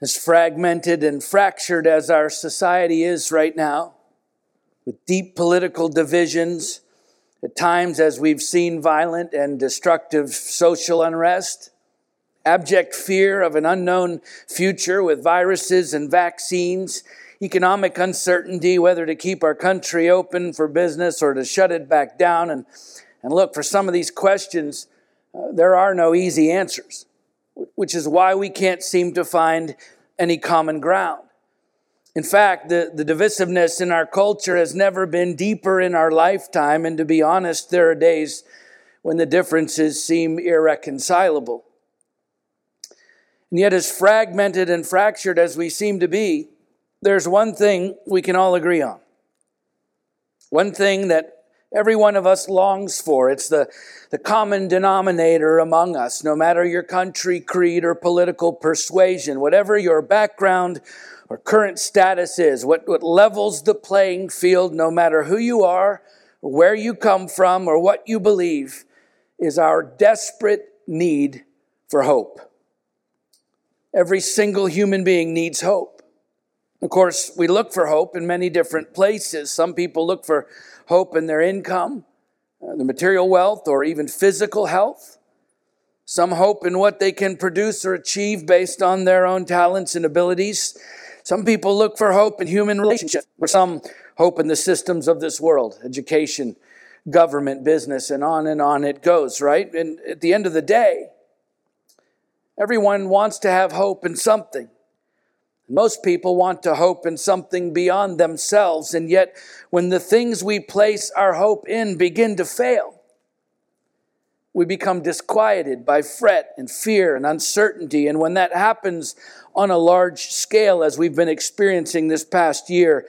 As fragmented and fractured as our society is right now, with deep political divisions, at times as we've seen violent and destructive social unrest, abject fear of an unknown future with viruses and vaccines, economic uncertainty whether to keep our country open for business or to shut it back down. And, and look, for some of these questions, uh, there are no easy answers, which is why we can't seem to find any common ground. In fact, the, the divisiveness in our culture has never been deeper in our lifetime. And to be honest, there are days when the differences seem irreconcilable. And yet, as fragmented and fractured as we seem to be, there's one thing we can all agree on. One thing that every one of us longs for. It's the, the common denominator among us, no matter your country, creed, or political persuasion, whatever your background or current status is, what, what levels the playing field, no matter who you are, or where you come from, or what you believe, is our desperate need for hope. Every single human being needs hope. Of course, we look for hope in many different places. Some people look for hope in their income, uh, their material wealth, or even physical health. Some hope in what they can produce or achieve based on their own talents and abilities. Some people look for hope in human relationships, or some hope in the systems of this world, education, government, business, and on and on it goes, right? And at the end of the day, Everyone wants to have hope in something. Most people want to hope in something beyond themselves, and yet when the things we place our hope in begin to fail, we become disquieted by fret and fear and uncertainty. And when that happens on a large scale, as we've been experiencing this past year,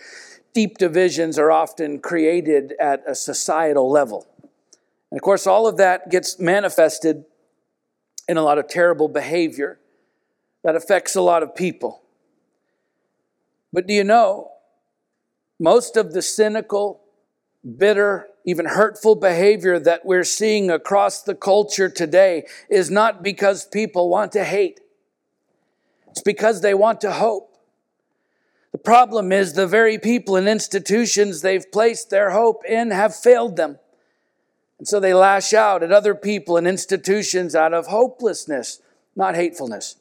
deep divisions are often created at a societal level. And of course, all of that gets manifested in a lot of terrible behavior that affects a lot of people. But do you know, most of the cynical, bitter, even hurtful behavior that we're seeing across the culture today is not because people want to hate. It's because they want to hope. The problem is the very people and institutions they've placed their hope in have failed them. And so they lash out at other people and institutions out of hopelessness, not hatefulness.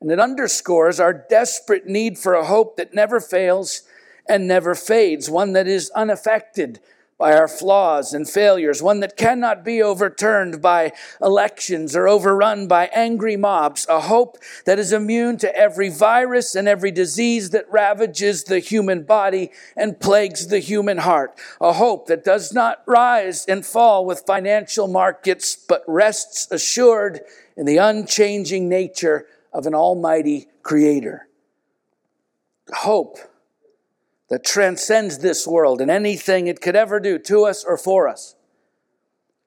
And it underscores our desperate need for a hope that never fails and never fades, one that is unaffected by our flaws and failures, one that cannot be overturned by elections or overrun by angry mobs, a hope that is immune to every virus and every disease that ravages the human body and plagues the human heart, a hope that does not rise and fall with financial markets, but rests assured in the unchanging nature of an almighty creator. Hope that transcends this world and anything it could ever do to us or for us.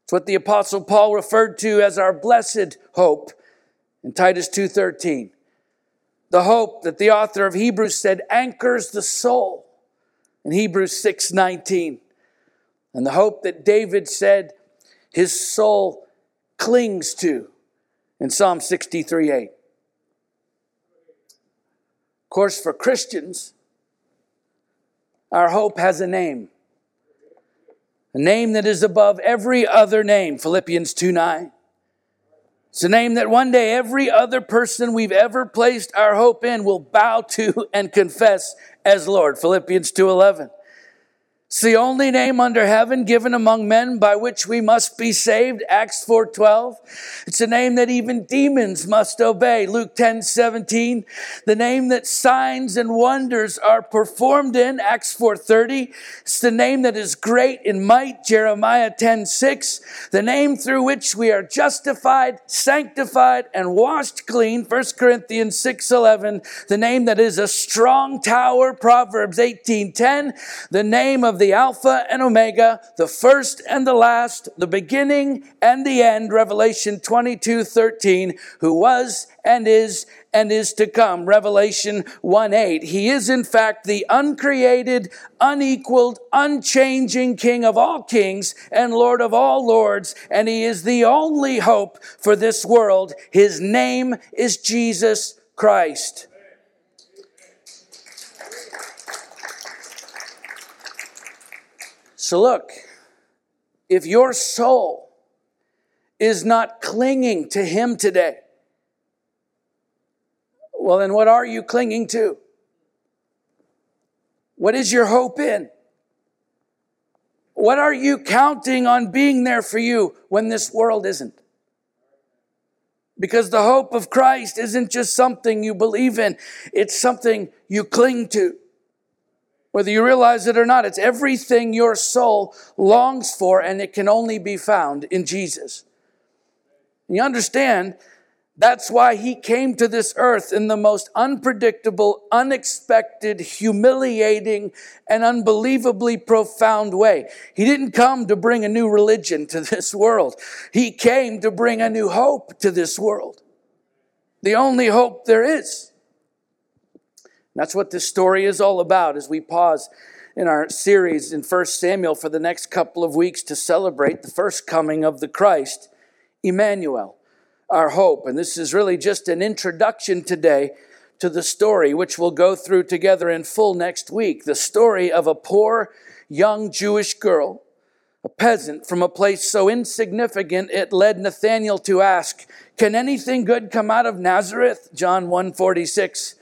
It's what the apostle Paul referred to as our blessed hope in Titus 2:13. The hope that the author of Hebrews said anchors the soul in Hebrews 6:19. And the hope that David said his soul clings to in Psalm 63:8. Of course, for Christians, our hope has a name. A name that is above every other name, Philippians 2 9. It's a name that one day every other person we've ever placed our hope in will bow to and confess as Lord, Philippians 2 11. It's the only name under heaven given among men by which we must be saved. Acts 4:12. It's a name that even demons must obey. Luke 10:17. The name that signs and wonders are performed in. Acts 4:30. It's the name that is great in might. Jeremiah 10:6. The name through which we are justified, sanctified, and washed clean. 1 Corinthians 6:11. The name that is a strong tower. Proverbs 18:10. The name of the Alpha and Omega, the first and the last, the beginning and the end, Revelation 22 13, who was and is and is to come, Revelation 1 8. He is, in fact, the uncreated, unequaled, unchanging King of all kings and Lord of all lords, and He is the only hope for this world. His name is Jesus Christ. So, look, if your soul is not clinging to Him today, well, then what are you clinging to? What is your hope in? What are you counting on being there for you when this world isn't? Because the hope of Christ isn't just something you believe in, it's something you cling to. Whether you realize it or not, it's everything your soul longs for, and it can only be found in Jesus. You understand that's why he came to this earth in the most unpredictable, unexpected, humiliating, and unbelievably profound way. He didn't come to bring a new religion to this world. He came to bring a new hope to this world. The only hope there is. That's what this story is all about as we pause in our series in 1 Samuel for the next couple of weeks to celebrate the first coming of the Christ, Emmanuel our hope. And this is really just an introduction today to the story, which we'll go through together in full next week. The story of a poor young Jewish girl, a peasant from a place so insignificant it led Nathanael to ask, Can anything good come out of Nazareth? John 1 46.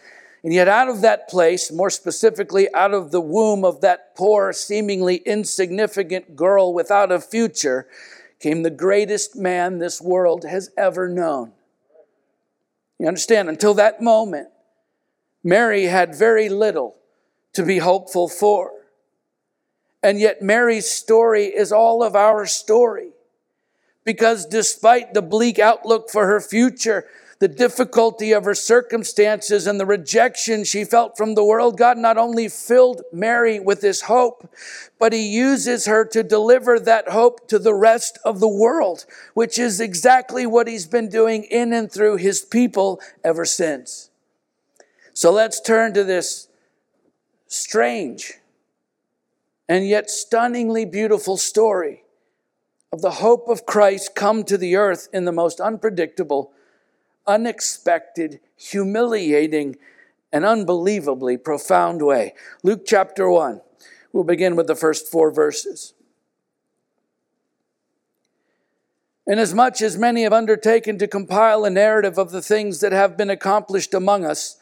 And yet, out of that place, more specifically, out of the womb of that poor, seemingly insignificant girl without a future, came the greatest man this world has ever known. You understand? Until that moment, Mary had very little to be hopeful for. And yet, Mary's story is all of our story. Because despite the bleak outlook for her future, the difficulty of her circumstances and the rejection she felt from the world, God not only filled Mary with this hope, but He uses her to deliver that hope to the rest of the world, which is exactly what He's been doing in and through His people ever since. So let's turn to this strange and yet stunningly beautiful story of the hope of Christ come to the earth in the most unpredictable unexpected, humiliating, and unbelievably profound way. Luke chapter 1. We'll begin with the first four verses. Inasmuch as many have undertaken to compile a narrative of the things that have been accomplished among us,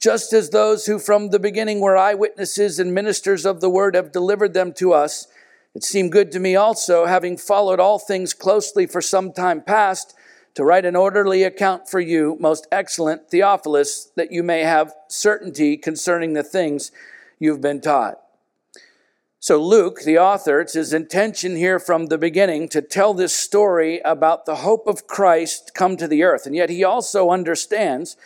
just as those who from the beginning were eyewitnesses and ministers of the word have delivered them to us, it seemed good to me also, having followed all things closely for some time past, to write an orderly account for you, most excellent Theophilus, that you may have certainty concerning the things you've been taught. So, Luke, the author, it's his intention here from the beginning to tell this story about the hope of Christ come to the earth. And yet, he also understands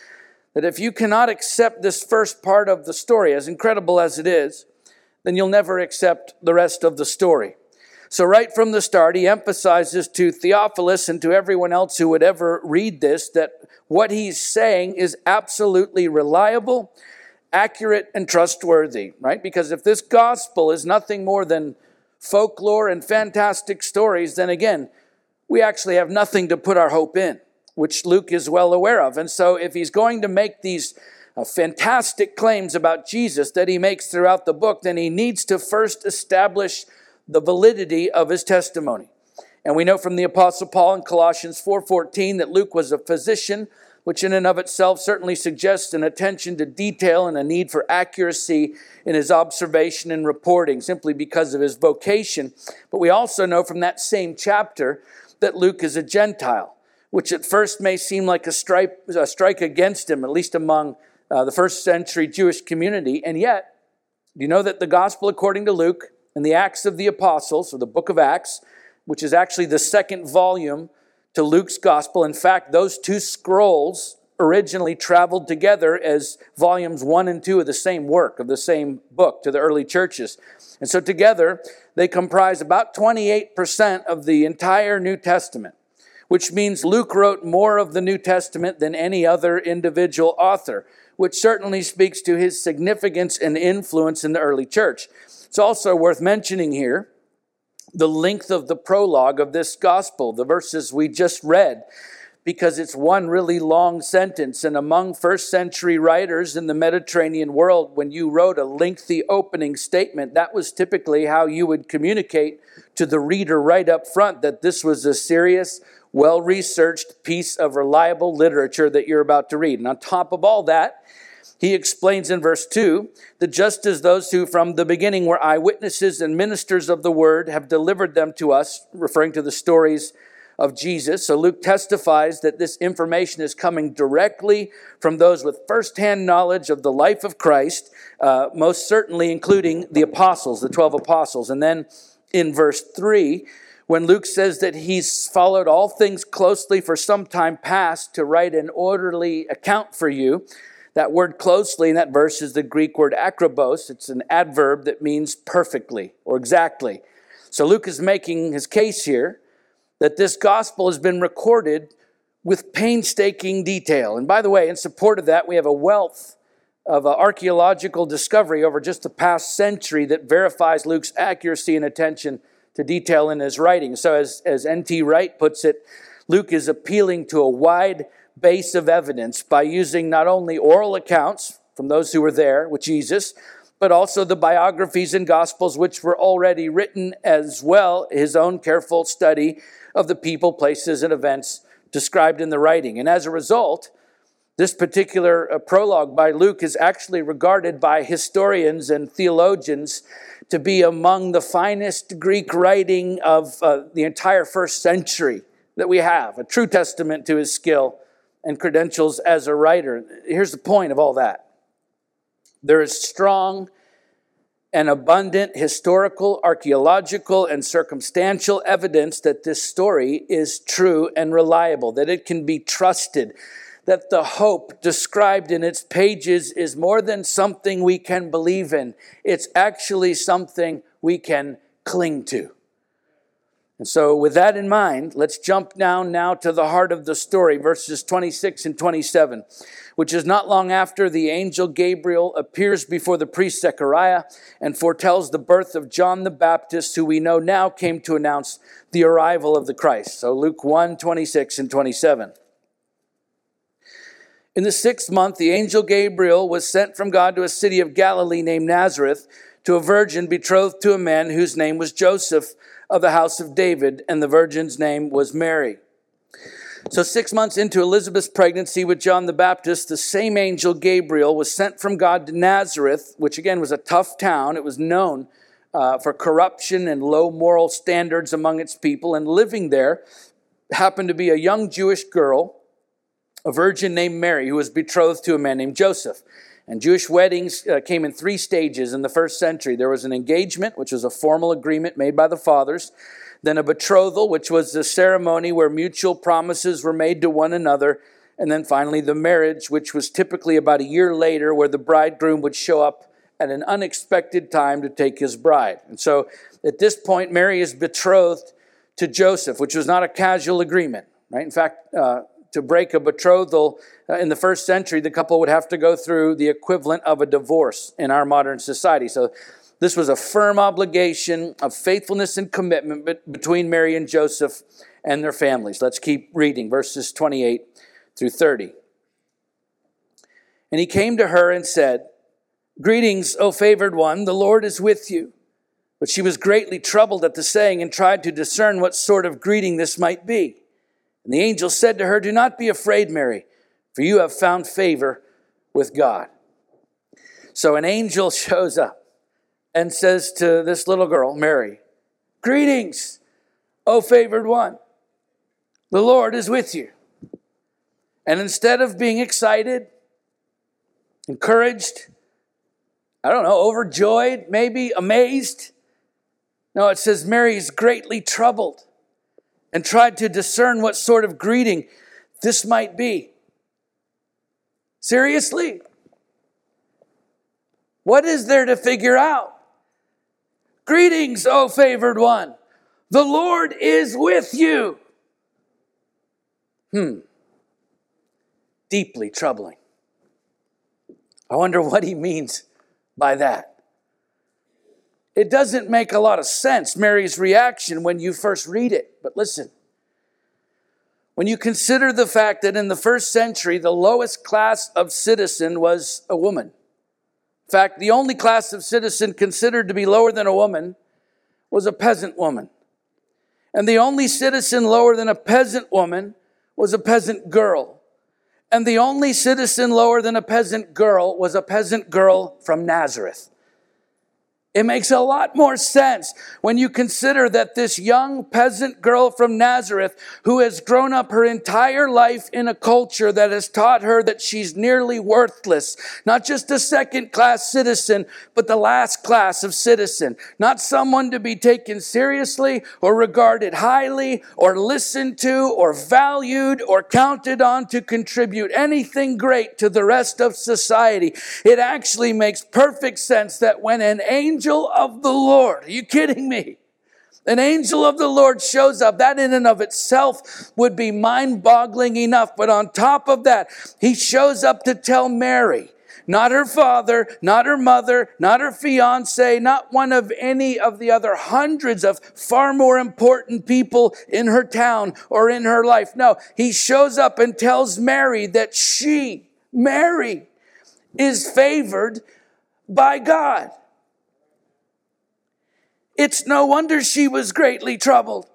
that if you cannot accept this first part of the story, as incredible as it is, then you'll never accept the rest of the story. So, right from the start, he emphasizes to Theophilus and to everyone else who would ever read this that what he's saying is absolutely reliable, accurate, and trustworthy, right? Because if this gospel is nothing more than folklore and fantastic stories, then again, we actually have nothing to put our hope in, which Luke is well aware of. And so, if he's going to make these uh, fantastic claims about Jesus that he makes throughout the book, then he needs to first establish the validity of his testimony. And we know from the apostle Paul in Colossians 4:14 that Luke was a physician, which in and of itself certainly suggests an attention to detail and a need for accuracy in his observation and reporting simply because of his vocation. But we also know from that same chapter that Luke is a Gentile, which at first may seem like a strike, a strike against him, at least among uh, the first century Jewish community. And yet, do you know that the gospel according to Luke in the Acts of the Apostles, or the book of Acts, which is actually the second volume to Luke's gospel. In fact, those two scrolls originally traveled together as volumes one and two of the same work, of the same book to the early churches. And so together, they comprise about 28% of the entire New Testament, which means Luke wrote more of the New Testament than any other individual author, which certainly speaks to his significance and influence in the early church. It's also worth mentioning here the length of the prologue of this gospel, the verses we just read. because it's one really long sentence. And among first century writers in the Mediterranean world, when you wrote a lengthy opening statement, that was typically how you would communicate to the reader right up front that this was a serious, well researched piece of reliable literature that you're about to read. And on top of all that, he explains in verse 2 that just as those who from the beginning were eyewitnesses and ministers of the word have delivered them to us, referring to the stories of Jesus. So Luke testifies that this information is coming directly from those with firsthand knowledge of the life of Christ, uh, most certainly including the apostles, the 12 apostles. And then in verse 3, when Luke says that he's followed all things closely for some time past to write an orderly account for you, that word closely in that verse is the Greek word akribos. It's an adverb that means perfectly or exactly. So Luke is making his case here that this gospel has been recorded with painstaking detail. And by the way, in support of that, we have a wealth of uh, archaeological discovery over just the past century that verifies Luke's accuracy and attention to detail in his writing. So, as, as N.T. Wright puts it, Luke is appealing to a wide base of evidence by using not only oral accounts from those who were there with Jesus, but also the biographies and gospels which were already written, as well his own careful study of the people, places, and events described in the writing. And as a result, this particular uh, prologue by Luke is actually regarded by historians and theologians to be among the finest Greek writing of uh, the entire first century that we have, a true testament to his skill and credentials as a writer. Here's the point of all that there is strong and abundant historical, archaeological, and circumstantial evidence that this story is true and reliable, that it can be trusted, that the hope described in its pages is more than something we can believe in. It's actually something we can cling to. And so, with that in mind, let's jump down now to the heart of the story, verses 26 and 27, which is not long after the angel Gabriel appears before the priest Zechariah and foretells the birth of John the Baptist, who we know now came to announce the arrival of the Christ. So, Luke 1 26 and 27. In the sixth month, the angel Gabriel was sent from God to a city of Galilee named Nazareth to a virgin betrothed to a man whose name was Joseph of the house of David, and the virgin's name was Mary. So, six months into Elizabeth's pregnancy with John the Baptist, the same angel Gabriel was sent from God to Nazareth, which again was a tough town. It was known uh, for corruption and low moral standards among its people. And living there happened to be a young Jewish girl, a virgin named Mary, who was betrothed to a man named Joseph. And Jewish weddings uh, came in three stages in the first century. There was an engagement, which was a formal agreement made by the fathers, then a betrothal, which was the ceremony where mutual promises were made to one another, and then finally the marriage, which was typically about a year later, where the bridegroom would show up at an unexpected time to take his bride. And so at this point, Mary is betrothed to Joseph, which was not a casual agreement, right? In fact, uh, to break a betrothal uh, in the first century, the couple would have to go through the equivalent of a divorce in our modern society. So this was a firm obligation of faithfulness and commitment between Mary and Joseph and their families. Let's keep reading verses 28 through 30. And he came to her and said, Greetings, O favored one, the Lord is with you. But she was greatly troubled at the saying and tried to discern what sort of greeting this might be. And the angel said to her, Do not be afraid, Mary, for you have found favor with God. So an angel shows up and says to this little girl, Mary, Greetings, O favored one. The Lord is with you. And instead of being excited, encouraged, I don't know, overjoyed, maybe amazed, no, it says Mary is greatly troubled and tried to discern what sort of greeting this might be. Seriously? What is there to figure out? Greetings, O favored one. The Lord is with you. Hmm. Deeply troubling. I wonder what he means by that. It doesn't make a lot of sense, Mary's reaction, when you first read it. But listen, When you consider the fact that in the first century, the lowest class of citizen was a woman. In fact, the only class of citizen considered to be lower than a woman was a peasant woman. And the only citizen lower than a peasant woman was a peasant girl. And the only citizen lower than a peasant girl was a peasant girl from Nazareth. It makes a lot more sense when you consider that this young peasant girl from Nazareth, who has grown up her entire life in a culture that has taught her that she's nearly worthless, not just a second class citizen, but the last class of citizen, not someone to be taken seriously or regarded highly or listened to or valued or counted on to contribute anything great to the rest of society. It actually makes perfect sense that when an angel angel of the Lord. Are you kidding me? An angel of the Lord shows up. That in and of itself would be mind boggling enough. But on top of that, he shows up to tell Mary, not her father, not her mother, not her fiance, not one of any of the other hundreds of far more important people in her town or in her life. No, he shows up and tells Mary that she, Mary, is favored by God. It's no wonder she was greatly troubled.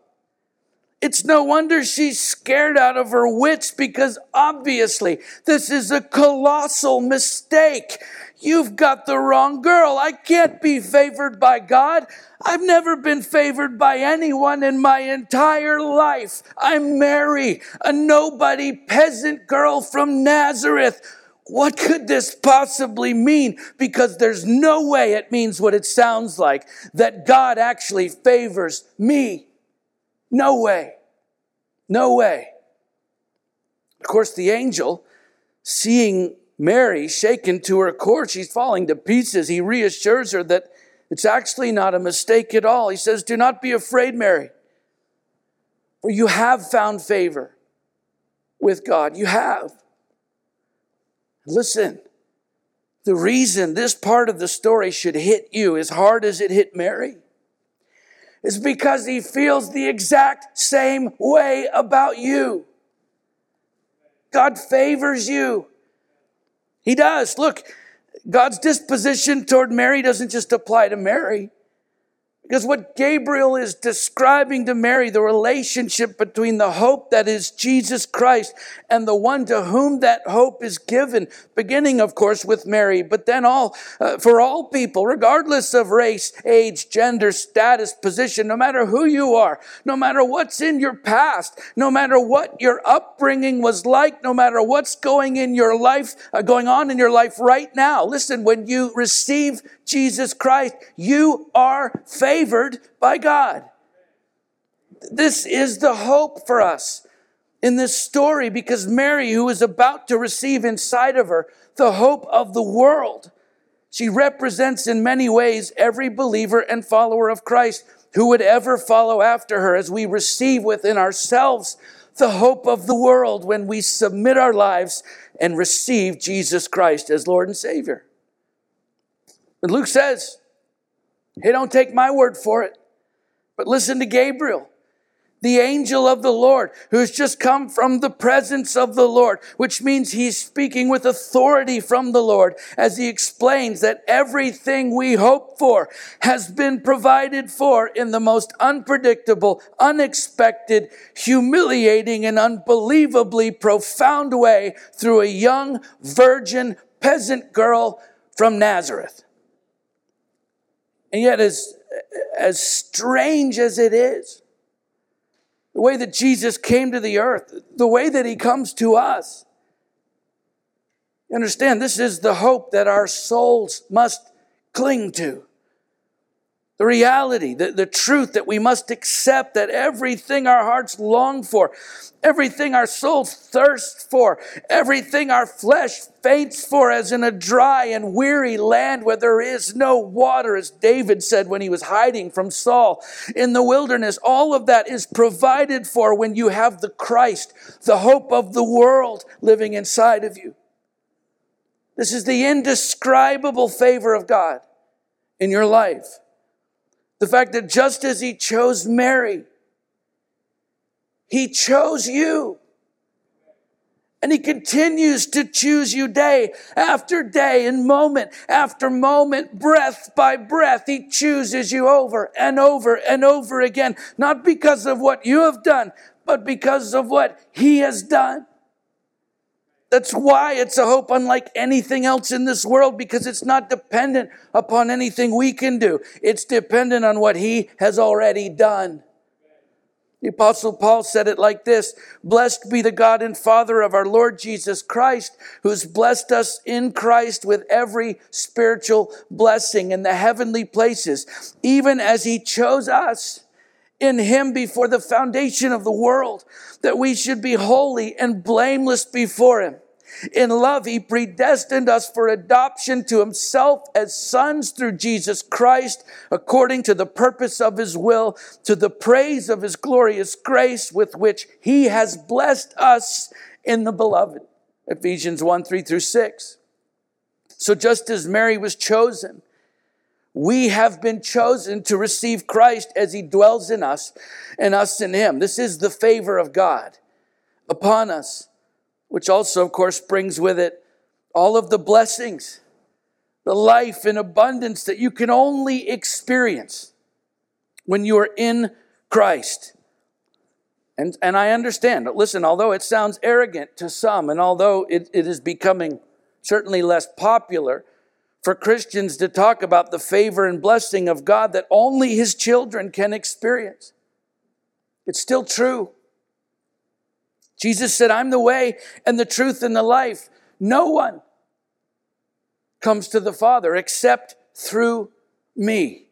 It's no wonder she's scared out of her wits because obviously this is a colossal mistake. You've got the wrong girl. I can't be favored by God. I've never been favored by anyone in my entire life. I'm Mary, a nobody peasant girl from Nazareth what could this possibly mean? Because there's no way it means what it sounds like that God actually favors me. No way. No way. Of course, the angel, seeing Mary shaken to her core, she's falling to pieces. He reassures her that it's actually not a mistake at all. He says, Do not be afraid, Mary, for you have found favor with God. You have. Listen, the reason this part of the story should hit you as hard as it hit Mary is because he feels the exact same way about you. God favors you. He does. Look, God's disposition toward Mary doesn't just apply to Mary. Because what Gabriel is describing to Mary, the relationship between the hope that is Jesus Christ and the one to whom that hope is given, beginning, of course, with Mary, but then all, uh, for all people, regardless of race, age, gender, status, position, no matter who you are, no matter what's in your past, no matter what your upbringing was like, no matter what's going in your life, uh, going on in your life right now. Listen, when you receive Jesus Christ, you are favored by God. This is the hope for us in this story because Mary, who is about to receive inside of her the hope of the world, she represents in many ways every believer and follower of Christ who would ever follow after her as we receive within ourselves the hope of the world when we submit our lives and receive Jesus Christ as Lord and Savior. But Luke says, hey, don't take my word for it, but listen to Gabriel, the angel of the Lord, who's just come from the presence of the Lord, which means he's speaking with authority from the Lord as he explains that everything we hope for has been provided for in the most unpredictable, unexpected, humiliating, and unbelievably profound way through a young virgin peasant girl from Nazareth. And yet, as, as strange as it is, the way that Jesus came to the earth, the way that he comes to us, understand, this is the hope that our souls must cling to the reality, the, the truth that we must accept that everything our hearts long for, everything our souls thirst for, everything our flesh faints for, as in a dry and weary land where there is no water, as David said when he was hiding from Saul in the wilderness, all of that is provided for when you have the Christ, the hope of the world living inside of you. This is the indescribable favor of God in your life. The fact that just as he chose Mary, he chose you. And he continues to choose you day after day and moment after moment, breath by breath. He chooses you over and over and over again, not because of what you have done, but because of what he has done. That's why it's a hope unlike anything else in this world because it's not dependent upon anything we can do. It's dependent on what he has already done. The apostle Paul said it like this, Blessed be the God and Father of our Lord Jesus Christ, who's blessed us in Christ with every spiritual blessing in the heavenly places, even as he chose us in him before the foundation of the world, that we should be holy and blameless before him. In love, he predestined us for adoption to himself as sons through Jesus Christ, according to the purpose of his will, to the praise of his glorious grace with which he has blessed us in the beloved. Ephesians 1 3 through 6. So just as Mary was chosen, we have been chosen to receive Christ as he dwells in us and us in him. This is the favor of God upon us, which also, of course, brings with it all of the blessings, the life in abundance that you can only experience when you are in Christ. And, and I understand, listen, although it sounds arrogant to some, and although it, it is becoming certainly less popular, for Christians to talk about the favor and blessing of God that only His children can experience. It's still true. Jesus said, I'm the way and the truth and the life. No one comes to the Father except through me.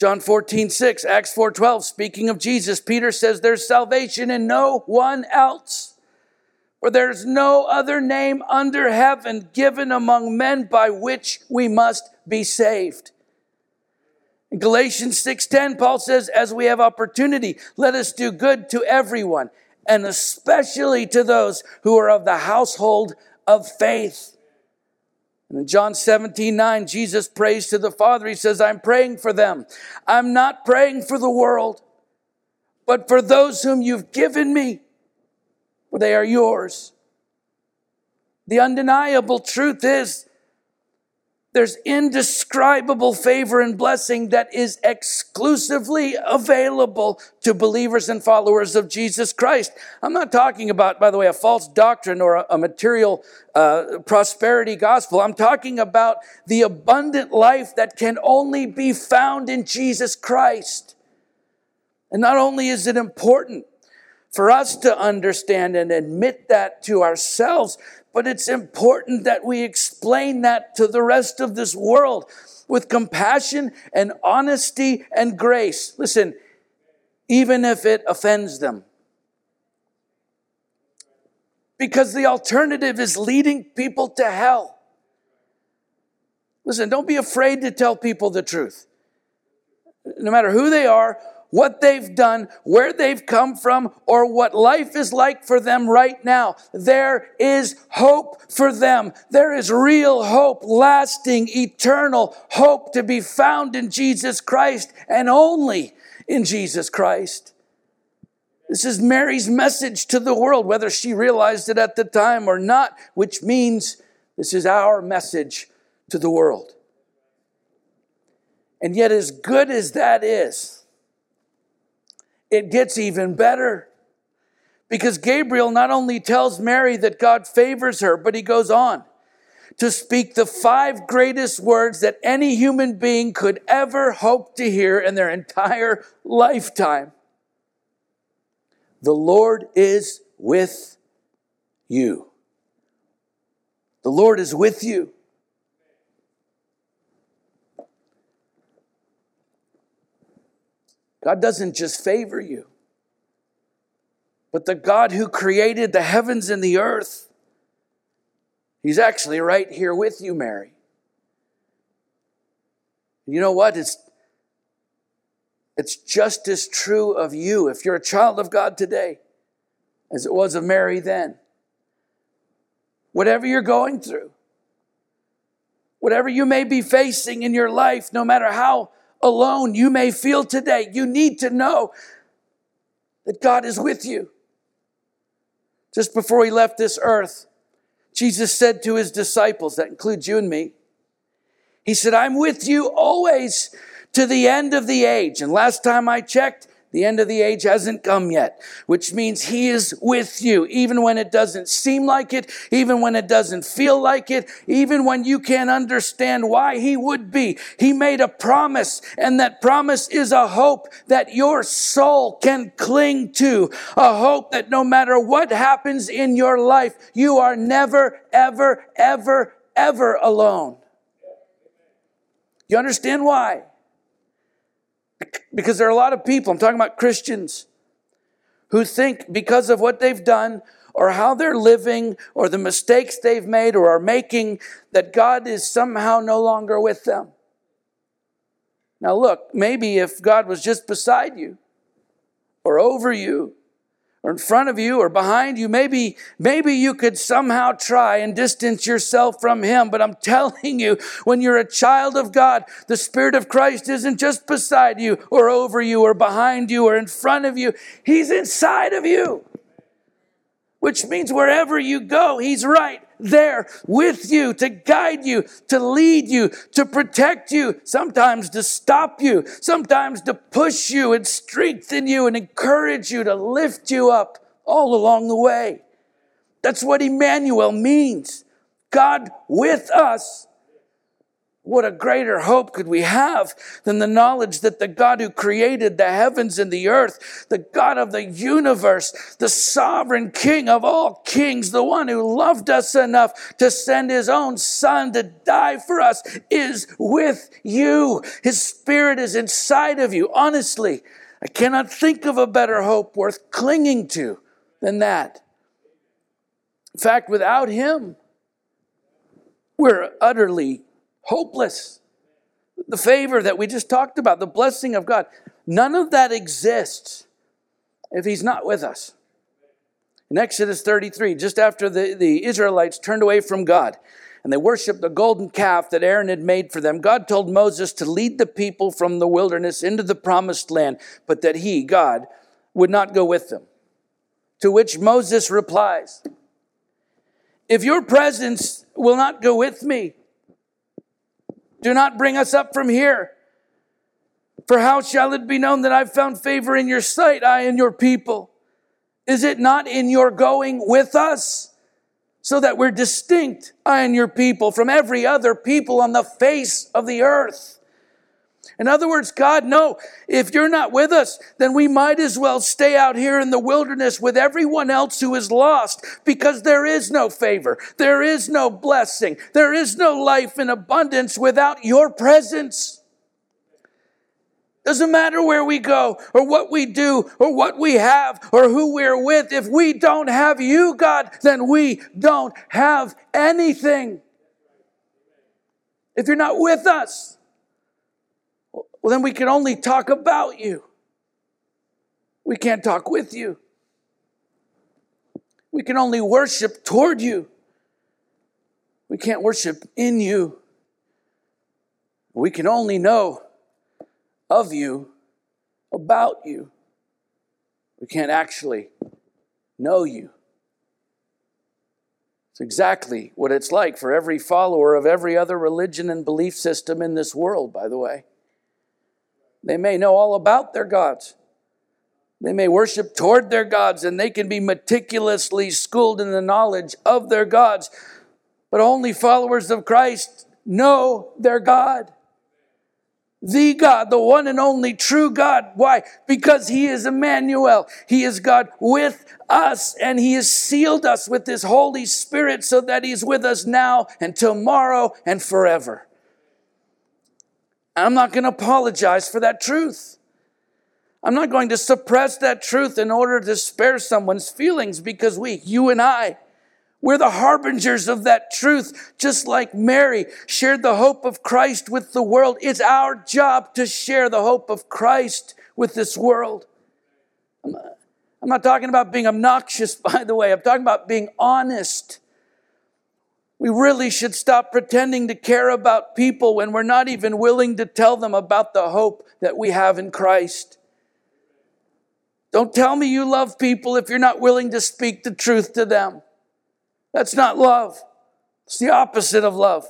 John 14, 6, Acts 4, 12, speaking of Jesus, Peter says, There's salvation in no one else. For there's no other name under heaven given among men by which we must be saved. In Galatians 6:10 Paul says as we have opportunity let us do good to everyone and especially to those who are of the household of faith. And in John 17, 9, Jesus prays to the Father. He says, I'm praying for them. I'm not praying for the world, but for those whom you've given me for they are yours. The undeniable truth is there's indescribable favor and blessing that is exclusively available to believers and followers of Jesus Christ. I'm not talking about, by the way, a false doctrine or a, a material uh, prosperity gospel. I'm talking about the abundant life that can only be found in Jesus Christ. And not only is it important, for us to understand and admit that to ourselves, but it's important that we explain that to the rest of this world with compassion and honesty and grace. Listen, even if it offends them. Because the alternative is leading people to hell. Listen, don't be afraid to tell people the truth. No matter who they are, what they've done, where they've come from, or what life is like for them right now. There is hope for them. There is real hope, lasting, eternal hope to be found in Jesus Christ and only in Jesus Christ. This is Mary's message to the world, whether she realized it at the time or not, which means this is our message to the world. And yet, as good as that is, it gets even better. Because Gabriel not only tells Mary that God favors her, but he goes on to speak the five greatest words that any human being could ever hope to hear in their entire lifetime. The Lord is with you. The Lord is with you. God doesn't just favor you, but the God who created the heavens and the earth, He's actually right here with you, Mary. You know what? It's, it's just as true of you if you're a child of God today as it was of Mary then. Whatever you're going through, whatever you may be facing in your life, no matter how alone you may feel today, you need to know that God is with you. just before he left this earth, Jesus said to his disciples, that includes you and me, he said, I'm with you always to the end of the age. And last time I checked, the end of the age hasn't come yet, which means He is with you, even when it doesn't seem like it, even when it doesn't feel like it, even when you can't understand why He would be. He made a promise, and that promise is a hope that your soul can cling to, a hope that no matter what happens in your life, you are never, ever, ever, ever alone. You understand why? Because there are a lot of people, I'm talking about Christians, who think because of what they've done or how they're living or the mistakes they've made or are making that God is somehow no longer with them. Now, look, maybe if God was just beside you or over you or in front of you or behind you. Maybe, maybe you could somehow try and distance yourself from him. But I'm telling you, when you're a child of God, the Spirit of Christ isn't just beside you or over you or behind you or in front of you. He's inside of you. Which means wherever you go, he's right there with you to guide you, to lead you, to protect you, sometimes to stop you, sometimes to push you and strengthen you and encourage you to lift you up all along the way. That's what Emmanuel means. God with us what a greater hope could we have than the knowledge that the God who created the heavens and the earth, the God of the universe, the sovereign King of all kings, the one who loved us enough to send his own son to die for us is with you. His spirit is inside of you. Honestly, I cannot think of a better hope worth clinging to than that. In fact, without him, we're utterly hopeless. The favor that we just talked about, the blessing of God, none of that exists if He's not with us. In Exodus 33, just after the, the Israelites turned away from God and they worshiped the golden calf that Aaron had made for them, God told Moses to lead the people from the wilderness into the promised land, but that He, God, would not go with them. To which Moses replies, If your presence will not go with me, do not bring us up from here. For how shall it be known that I've found favor in your sight, I and your people? Is it not in your going with us? So that we're distinct, I and your people, from every other people on the face of the earth. In other words, God, no, if you're not with us, then we might as well stay out here in the wilderness with everyone else who is lost because there is no favor. There is no blessing. There is no life in abundance without your presence. Doesn't matter where we go or what we do or what we have or who we're with. If we don't have you, God, then we don't have anything. If you're not with us, well, then we can only talk about you. We can't talk with you. We can only worship toward you. We can't worship in you. We can only know of you, about you. We can't actually know you. It's exactly what it's like for every follower of every other religion and belief system in this world, by the way. They may know all about their gods. They may worship toward their gods and they can be meticulously schooled in the knowledge of their gods. But only followers of Christ know their God. The God, the one and only true God. Why? Because He is Emmanuel. He is God with us and He has sealed us with His Holy Spirit so that He's with us now and tomorrow and forever. I'm not going to apologize for that truth. I'm not going to suppress that truth in order to spare someone's feelings because we, you and I, we're the harbingers of that truth, just like Mary shared the hope of Christ with the world. It's our job to share the hope of Christ with this world. I'm not talking about being obnoxious, by the way. I'm talking about being honest. We really should stop pretending to care about people when we're not even willing to tell them about the hope that we have in Christ. Don't tell me you love people if you're not willing to speak the truth to them. That's not love. It's the opposite of love.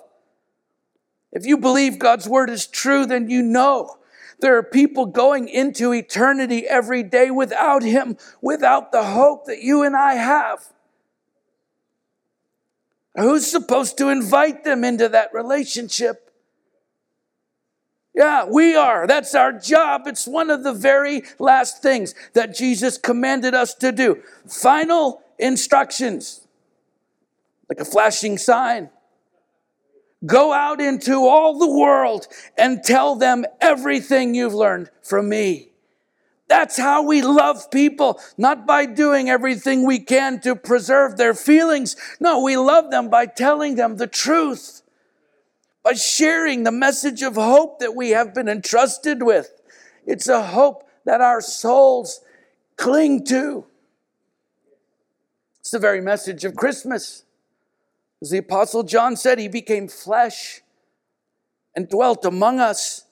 If you believe God's word is true, then you know there are people going into eternity every day without Him, without the hope that you and I have. Who's supposed to invite them into that relationship? Yeah, we are. That's our job. It's one of the very last things that Jesus commanded us to do. Final instructions, like a flashing sign. Go out into all the world and tell them everything you've learned from me. That's how we love people, not by doing everything we can to preserve their feelings. No, we love them by telling them the truth by sharing the message of hope that we have been entrusted with. It's a hope that our souls cling to. It's the very message of Christmas. As the Apostle John said, he became flesh and dwelt among us.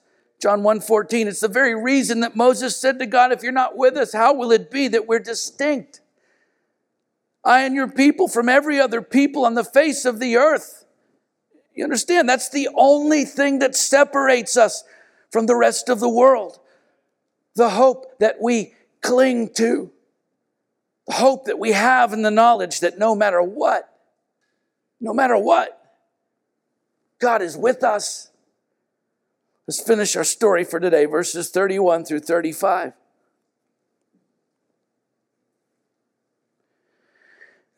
John 1:14. It's the very reason that Moses said to God, if you're not with us, how will it be that we're distinct? I and your people from every other people on the face of the earth. You understand? That's the only thing that separates us from the rest of the world. The hope that we cling to. The hope that we have in the knowledge that no matter what, no matter what, God is with us. Let's finish our story for today, verses 31 through 35.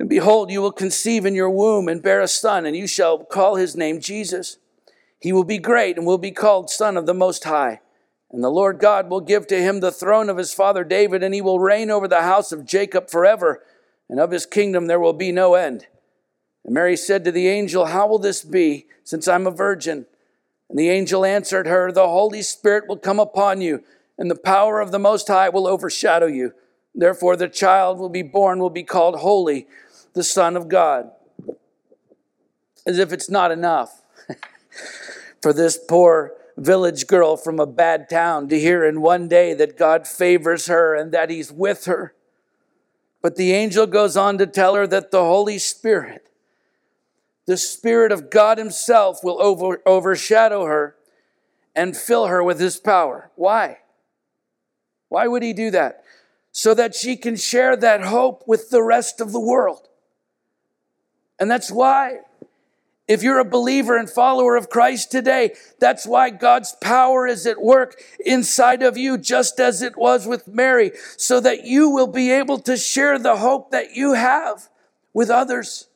And behold, you will conceive in your womb and bear a son, and you shall call his name Jesus. He will be great and will be called Son of the Most High. And the Lord God will give to him the throne of his father David, and he will reign over the house of Jacob forever, and of his kingdom there will be no end. And Mary said to the angel, How will this be, since I'm a virgin? And the angel answered her, The Holy Spirit will come upon you, and the power of the Most High will overshadow you. Therefore, the child will be born, will be called Holy the Son of God. As if it's not enough for this poor village girl from a bad town to hear in one day that God favors her and that He's with her. But the angel goes on to tell her that the Holy Spirit, the Spirit of God Himself, will over, overshadow her and fill her with His power. Why? Why would He do that? So that she can share that hope with the rest of the world. And that's why, if you're a believer and follower of Christ today, that's why God's power is at work inside of you, just as it was with Mary, so that you will be able to share the hope that you have with others.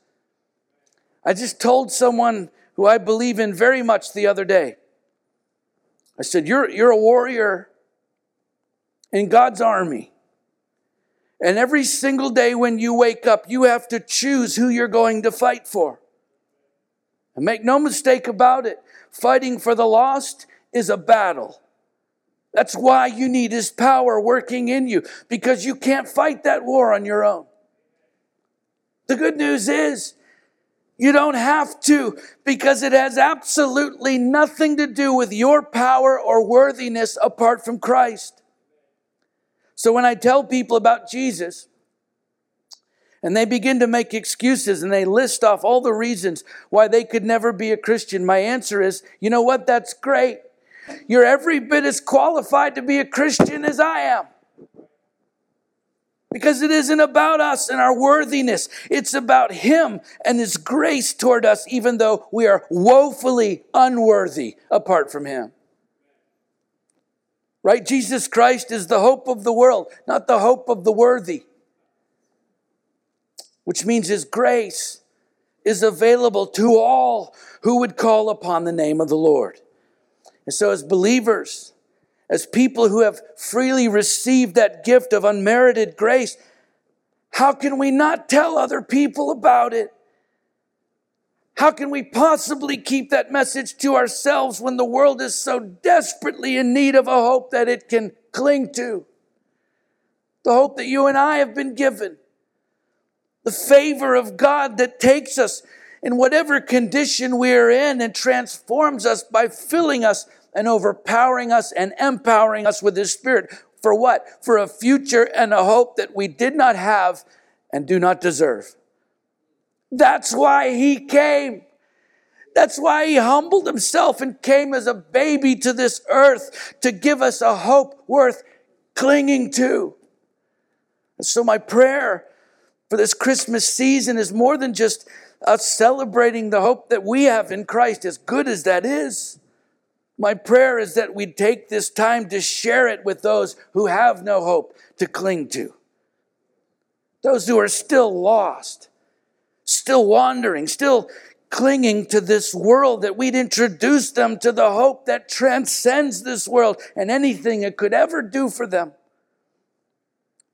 I just told someone who I believe in very much the other day. I said, You're, you're a warrior in God's army. And every single day when you wake up, you have to choose who you're going to fight for. And make no mistake about it, fighting for the lost is a battle. That's why you need His power working in you, because you can't fight that war on your own. The good news is, you don't have to, because it has absolutely nothing to do with your power or worthiness apart from Christ. So when I tell people about Jesus, and they begin to make excuses and they list off all the reasons why they could never be a Christian, my answer is, you know what? That's great. You're every bit as qualified to be a Christian as I am. Because it isn't about us and our worthiness. It's about Him and His grace toward us, even though we are woefully unworthy apart from Him. Right? Jesus Christ is the hope of the world, not the hope of the worthy. Which means his grace is available to all who would call upon the name of the Lord. And so, as believers, as people who have freely received that gift of unmerited grace, how can we not tell other people about it? How can we possibly keep that message to ourselves when the world is so desperately in need of a hope that it can cling to? The hope that you and I have been given. The favor of God that takes us in whatever condition we are in and transforms us by filling us and overpowering us and empowering us with His Spirit For what? For a future and a hope that we did not have and do not deserve. That's why he came. That's why he humbled himself and came as a baby to this earth to give us a hope worth clinging to. And so, my prayer for this Christmas season is more than just us celebrating the hope that we have in Christ, as good as that is. My prayer is that we take this time to share it with those who have no hope to cling to, those who are still lost, still wandering, still clinging to this world, that we'd introduce them to the hope that transcends this world and anything it could ever do for them.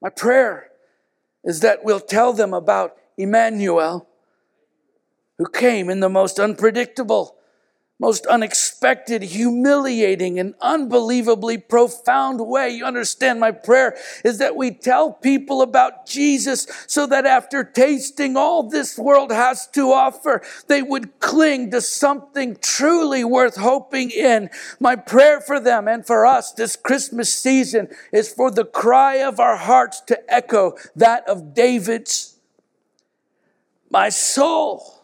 My prayer is that we'll tell them about Emmanuel, who came in the most unpredictable, most unexpected, humiliating, and unbelievably profound way. You understand, my prayer is that we tell people about Jesus so that after tasting all this world has to offer, they would cling to something truly worth hoping in. My prayer for them and for us this Christmas season is for the cry of our hearts to echo that of David's. My soul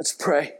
Let's pray.